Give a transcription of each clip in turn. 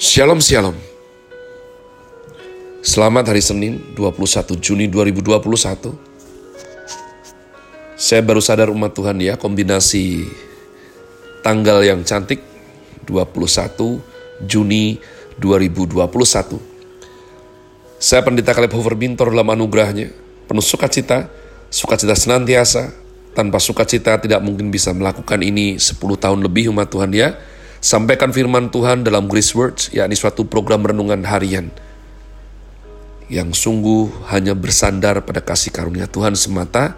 Shalom Shalom. Selamat hari Senin 21 Juni 2021 Saya baru sadar umat Tuhan ya kombinasi tanggal yang cantik 21 Juni 2021 Saya pendeta Kaleb Hover Bintor dalam anugerahnya Penuh sukacita, sukacita senantiasa. Tanpa sukacita tidak mungkin bisa melakukan ini 10 tahun lebih umat Tuhan ya Sampaikan firman Tuhan dalam Grace Words, yakni suatu program renungan harian yang sungguh hanya bersandar pada kasih karunia Tuhan semata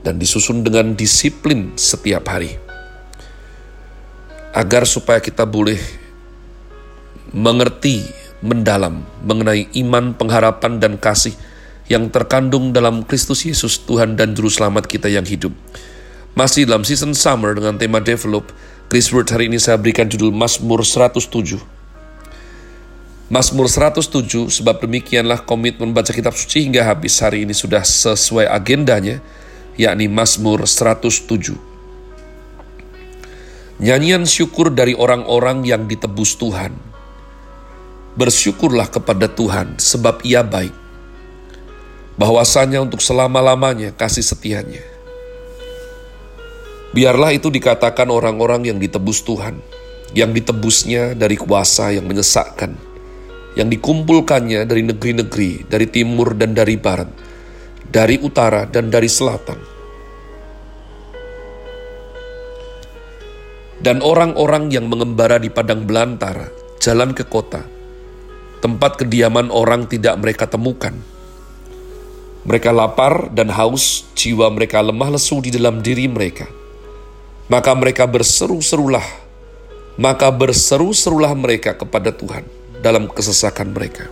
dan disusun dengan disiplin setiap hari. Agar supaya kita boleh mengerti mendalam mengenai iman, pengharapan, dan kasih yang terkandung dalam Kristus Yesus Tuhan dan Juru Selamat kita yang hidup. Masih dalam season summer dengan tema develop, Chris Word hari ini saya berikan judul Mazmur 107. Mazmur 107 sebab demikianlah komitmen membaca kitab suci hingga habis hari ini sudah sesuai agendanya yakni Mazmur 107. Nyanyian syukur dari orang-orang yang ditebus Tuhan. Bersyukurlah kepada Tuhan sebab ia baik. Bahwasanya untuk selama-lamanya kasih setianya Biarlah itu dikatakan orang-orang yang ditebus Tuhan, yang ditebusnya dari kuasa yang menyesakkan, yang dikumpulkannya dari negeri-negeri, dari timur dan dari barat, dari utara dan dari selatan. Dan orang-orang yang mengembara di padang belantara, jalan ke kota, tempat kediaman orang tidak mereka temukan. Mereka lapar dan haus, jiwa mereka lemah lesu di dalam diri mereka maka mereka berseru-serulah, maka berseru-serulah mereka kepada Tuhan dalam kesesakan mereka.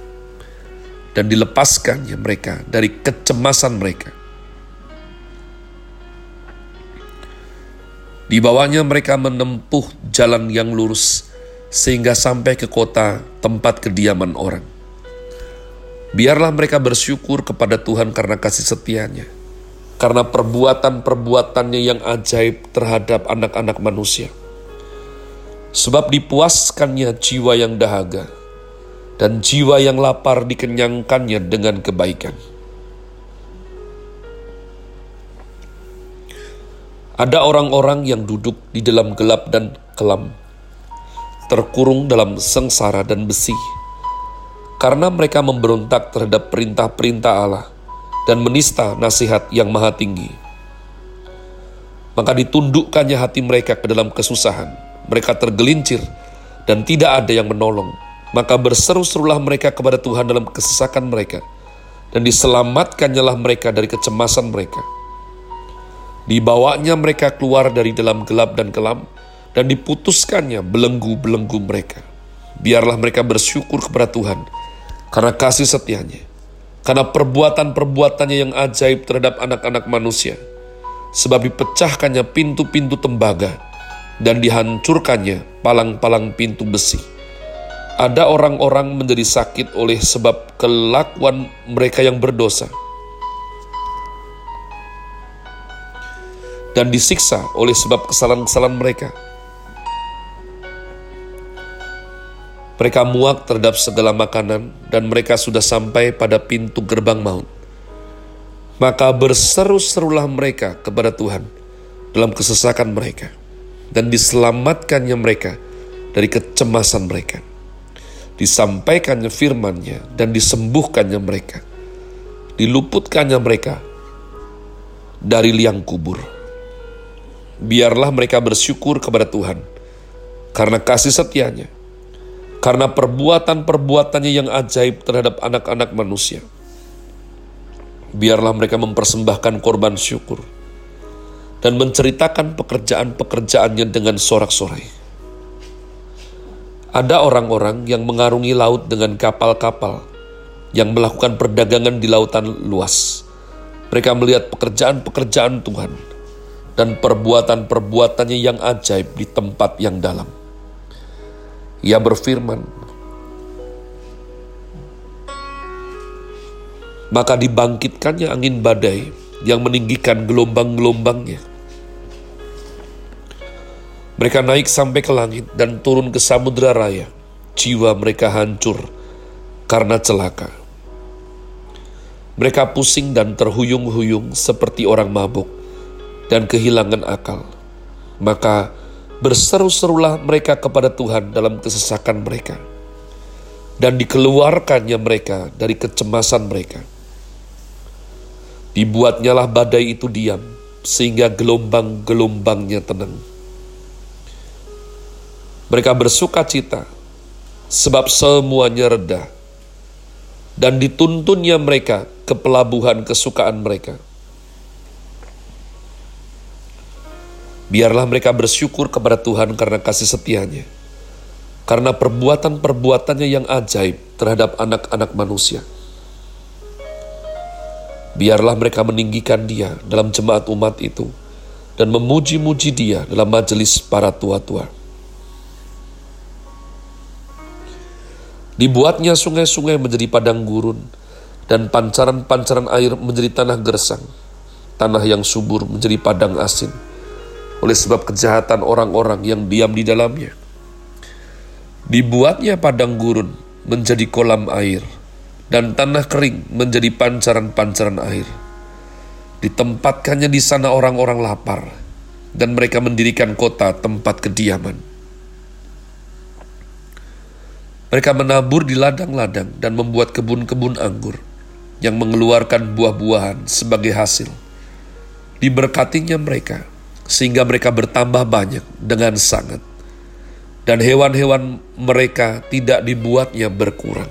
Dan dilepaskannya mereka dari kecemasan mereka. Di bawahnya mereka menempuh jalan yang lurus sehingga sampai ke kota tempat kediaman orang. Biarlah mereka bersyukur kepada Tuhan karena kasih setianya karena perbuatan-perbuatannya yang ajaib terhadap anak-anak manusia. Sebab dipuaskannya jiwa yang dahaga, dan jiwa yang lapar dikenyangkannya dengan kebaikan. Ada orang-orang yang duduk di dalam gelap dan kelam, terkurung dalam sengsara dan besi, karena mereka memberontak terhadap perintah-perintah Allah dan menista nasihat yang maha tinggi. Maka ditundukkannya hati mereka ke dalam kesusahan. Mereka tergelincir dan tidak ada yang menolong. Maka berseru-serulah mereka kepada Tuhan dalam kesesakan mereka. Dan diselamatkannya lah mereka dari kecemasan mereka. Dibawanya mereka keluar dari dalam gelap dan kelam, dan diputuskannya belenggu-belenggu mereka. Biarlah mereka bersyukur kepada Tuhan, karena kasih setianya karena perbuatan-perbuatannya yang ajaib terhadap anak-anak manusia. Sebab dipecahkannya pintu-pintu tembaga dan dihancurkannya palang-palang pintu besi. Ada orang-orang menjadi sakit oleh sebab kelakuan mereka yang berdosa. Dan disiksa oleh sebab kesalahan-kesalahan mereka Mereka muak terhadap segala makanan dan mereka sudah sampai pada pintu gerbang maut. Maka berseru-serulah mereka kepada Tuhan dalam kesesakan mereka dan diselamatkannya mereka dari kecemasan mereka. Disampaikannya firman-Nya dan disembuhkannya mereka. Diluputkannya mereka dari liang kubur. Biarlah mereka bersyukur kepada Tuhan karena kasih setianya karena perbuatan-perbuatannya yang ajaib terhadap anak-anak manusia. Biarlah mereka mempersembahkan korban syukur dan menceritakan pekerjaan-pekerjaannya dengan sorak-sorai. Ada orang-orang yang mengarungi laut dengan kapal-kapal yang melakukan perdagangan di lautan luas. Mereka melihat pekerjaan-pekerjaan Tuhan dan perbuatan-perbuatannya yang ajaib di tempat yang dalam. Ia berfirman, maka dibangkitkannya angin badai yang meninggikan gelombang-gelombangnya. Mereka naik sampai ke langit dan turun ke samudera raya. jiwa mereka hancur karena celaka. Mereka pusing dan terhuyung-huyung seperti orang mabuk dan kehilangan akal. Maka berseru-serulah mereka kepada Tuhan dalam kesesakan mereka. Dan dikeluarkannya mereka dari kecemasan mereka. Dibuatnyalah badai itu diam, sehingga gelombang-gelombangnya tenang. Mereka bersuka cita, sebab semuanya reda, dan dituntunnya mereka ke pelabuhan kesukaan mereka. Biarlah mereka bersyukur kepada Tuhan karena kasih setianya. Karena perbuatan-perbuatannya yang ajaib terhadap anak-anak manusia. Biarlah mereka meninggikan dia dalam jemaat umat itu dan memuji-muji dia dalam majelis para tua-tua. Dibuatnya sungai-sungai menjadi padang gurun dan pancaran-pancaran air menjadi tanah gersang. Tanah yang subur menjadi padang asin oleh sebab kejahatan orang-orang yang diam di dalamnya. Dibuatnya padang gurun menjadi kolam air, dan tanah kering menjadi pancaran-pancaran air. Ditempatkannya di sana orang-orang lapar, dan mereka mendirikan kota tempat kediaman. Mereka menabur di ladang-ladang dan membuat kebun-kebun anggur yang mengeluarkan buah-buahan sebagai hasil. Diberkatinya mereka sehingga mereka bertambah banyak dengan sangat, dan hewan-hewan mereka tidak dibuatnya berkurang.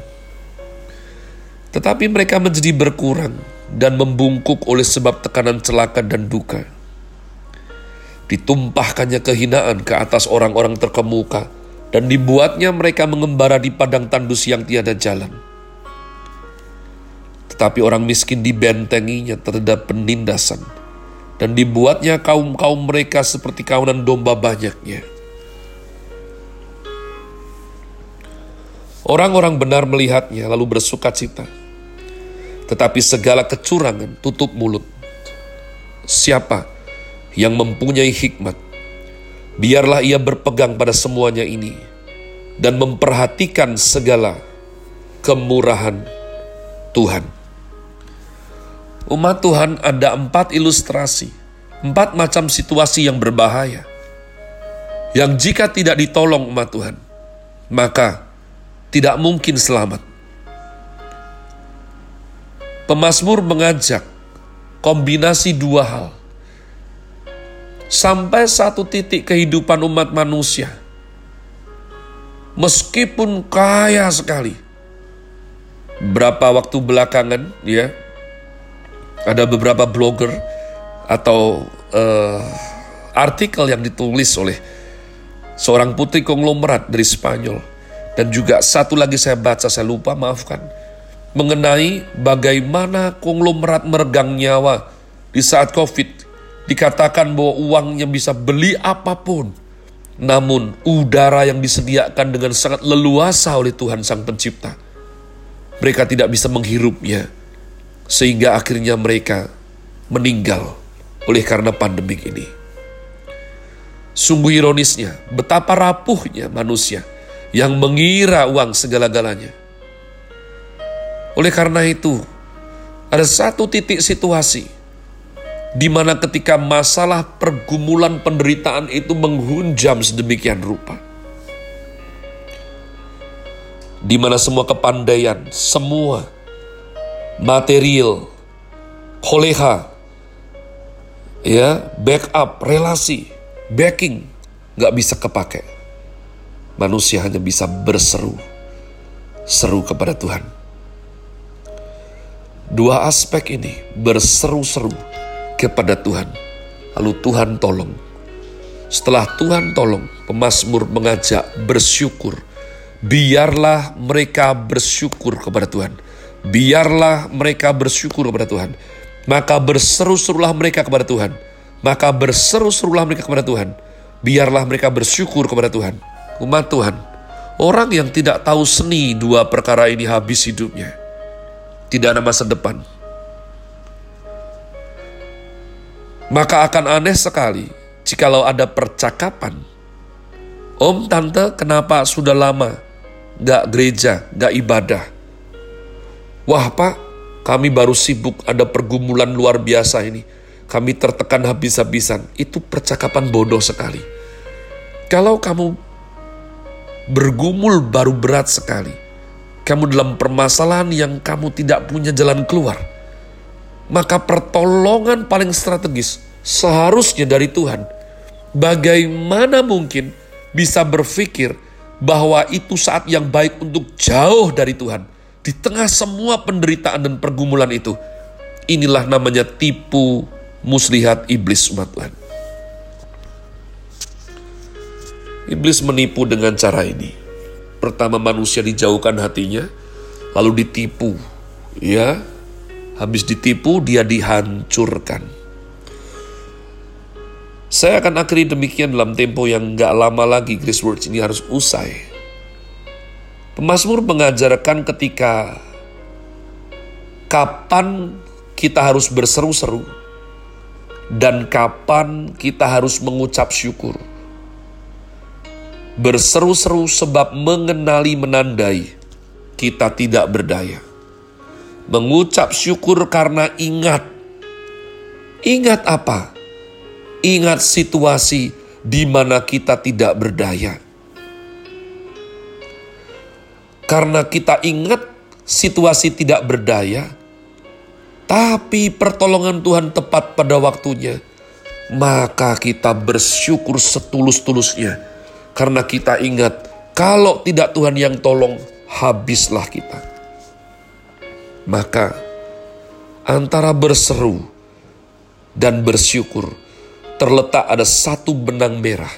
Tetapi mereka menjadi berkurang dan membungkuk oleh sebab tekanan celaka dan duka. Ditumpahkannya kehinaan ke atas orang-orang terkemuka, dan dibuatnya mereka mengembara di padang tandus yang tiada jalan. Tetapi orang miskin dibentenginya terhadap penindasan dan dibuatnya kaum-kaum mereka seperti kawanan domba banyaknya. Orang-orang benar melihatnya lalu bersuka cita. Tetapi segala kecurangan tutup mulut. Siapa yang mempunyai hikmat, biarlah ia berpegang pada semuanya ini dan memperhatikan segala kemurahan Tuhan. Umat Tuhan ada empat ilustrasi, empat macam situasi yang berbahaya. Yang jika tidak ditolong umat Tuhan, maka tidak mungkin selamat. Pemasmur mengajak kombinasi dua hal. Sampai satu titik kehidupan umat manusia, meskipun kaya sekali, berapa waktu belakangan ya ada beberapa blogger atau uh, artikel yang ditulis oleh seorang putri konglomerat dari Spanyol. Dan juga satu lagi saya baca saya lupa maafkan. Mengenai bagaimana konglomerat meregang nyawa di saat Covid. Dikatakan bahwa uangnya bisa beli apa pun. Namun udara yang disediakan dengan sangat leluasa oleh Tuhan Sang Pencipta. Mereka tidak bisa menghirupnya sehingga akhirnya mereka meninggal oleh karena pandemik ini. Sungguh ironisnya, betapa rapuhnya manusia yang mengira uang segala-galanya. Oleh karena itu, ada satu titik situasi di mana ketika masalah pergumulan penderitaan itu menghunjam sedemikian rupa. Di mana semua kepandaian, semua material, koleha, ya, backup, relasi, backing, nggak bisa kepake. Manusia hanya bisa berseru, seru kepada Tuhan. Dua aspek ini berseru-seru kepada Tuhan, lalu Tuhan tolong. Setelah Tuhan tolong, pemazmur mengajak bersyukur. Biarlah mereka bersyukur kepada Tuhan biarlah mereka bersyukur kepada Tuhan. Maka berseru-serulah mereka kepada Tuhan. Maka berseru-serulah mereka kepada Tuhan. Biarlah mereka bersyukur kepada Tuhan. Umat Tuhan, orang yang tidak tahu seni dua perkara ini habis hidupnya. Tidak ada masa depan. Maka akan aneh sekali jikalau ada percakapan. Om, tante, kenapa sudah lama gak gereja, gak ibadah. Wah pak, kami baru sibuk ada pergumulan luar biasa ini. Kami tertekan habis-habisan. Itu percakapan bodoh sekali. Kalau kamu bergumul baru berat sekali. Kamu dalam permasalahan yang kamu tidak punya jalan keluar. Maka pertolongan paling strategis seharusnya dari Tuhan. Bagaimana mungkin bisa berpikir bahwa itu saat yang baik untuk jauh dari Tuhan. Di tengah semua penderitaan dan pergumulan itu. Inilah namanya tipu muslihat iblis umat Tuhan. Iblis menipu dengan cara ini. Pertama manusia dijauhkan hatinya, lalu ditipu. Ya, habis ditipu dia dihancurkan. Saya akan akhiri demikian dalam tempo yang gak lama lagi Grace Words ini harus usai. Pemasmur mengajarkan ketika kapan kita harus berseru-seru dan kapan kita harus mengucap syukur berseru-seru sebab mengenali menandai kita tidak berdaya. Mengucap syukur karena ingat. Ingat apa? Ingat situasi di mana kita tidak berdaya. Karena kita ingat situasi tidak berdaya, tapi pertolongan Tuhan tepat pada waktunya, maka kita bersyukur setulus-tulusnya karena kita ingat, kalau tidak Tuhan yang tolong, habislah kita. Maka antara berseru dan bersyukur terletak ada satu benang merah,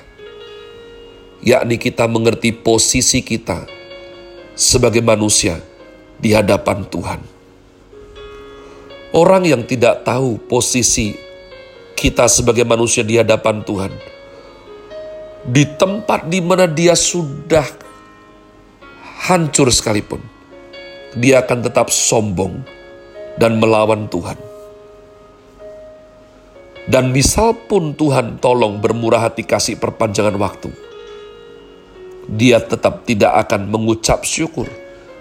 yakni kita mengerti posisi kita sebagai manusia di hadapan Tuhan. Orang yang tidak tahu posisi kita sebagai manusia di hadapan Tuhan, di tempat di mana dia sudah hancur sekalipun, dia akan tetap sombong dan melawan Tuhan. Dan misal pun Tuhan tolong bermurah hati kasih perpanjangan waktu, dia tetap tidak akan mengucap syukur.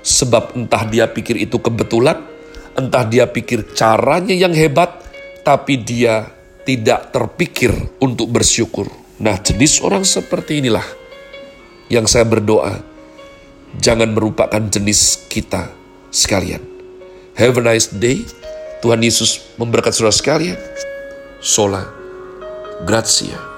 Sebab entah dia pikir itu kebetulan, entah dia pikir caranya yang hebat, tapi dia tidak terpikir untuk bersyukur. Nah, jenis orang seperti inilah yang saya berdoa, jangan merupakan jenis kita sekalian. Have a nice day. Tuhan Yesus memberkati saudara sekalian. Sola. Grazie.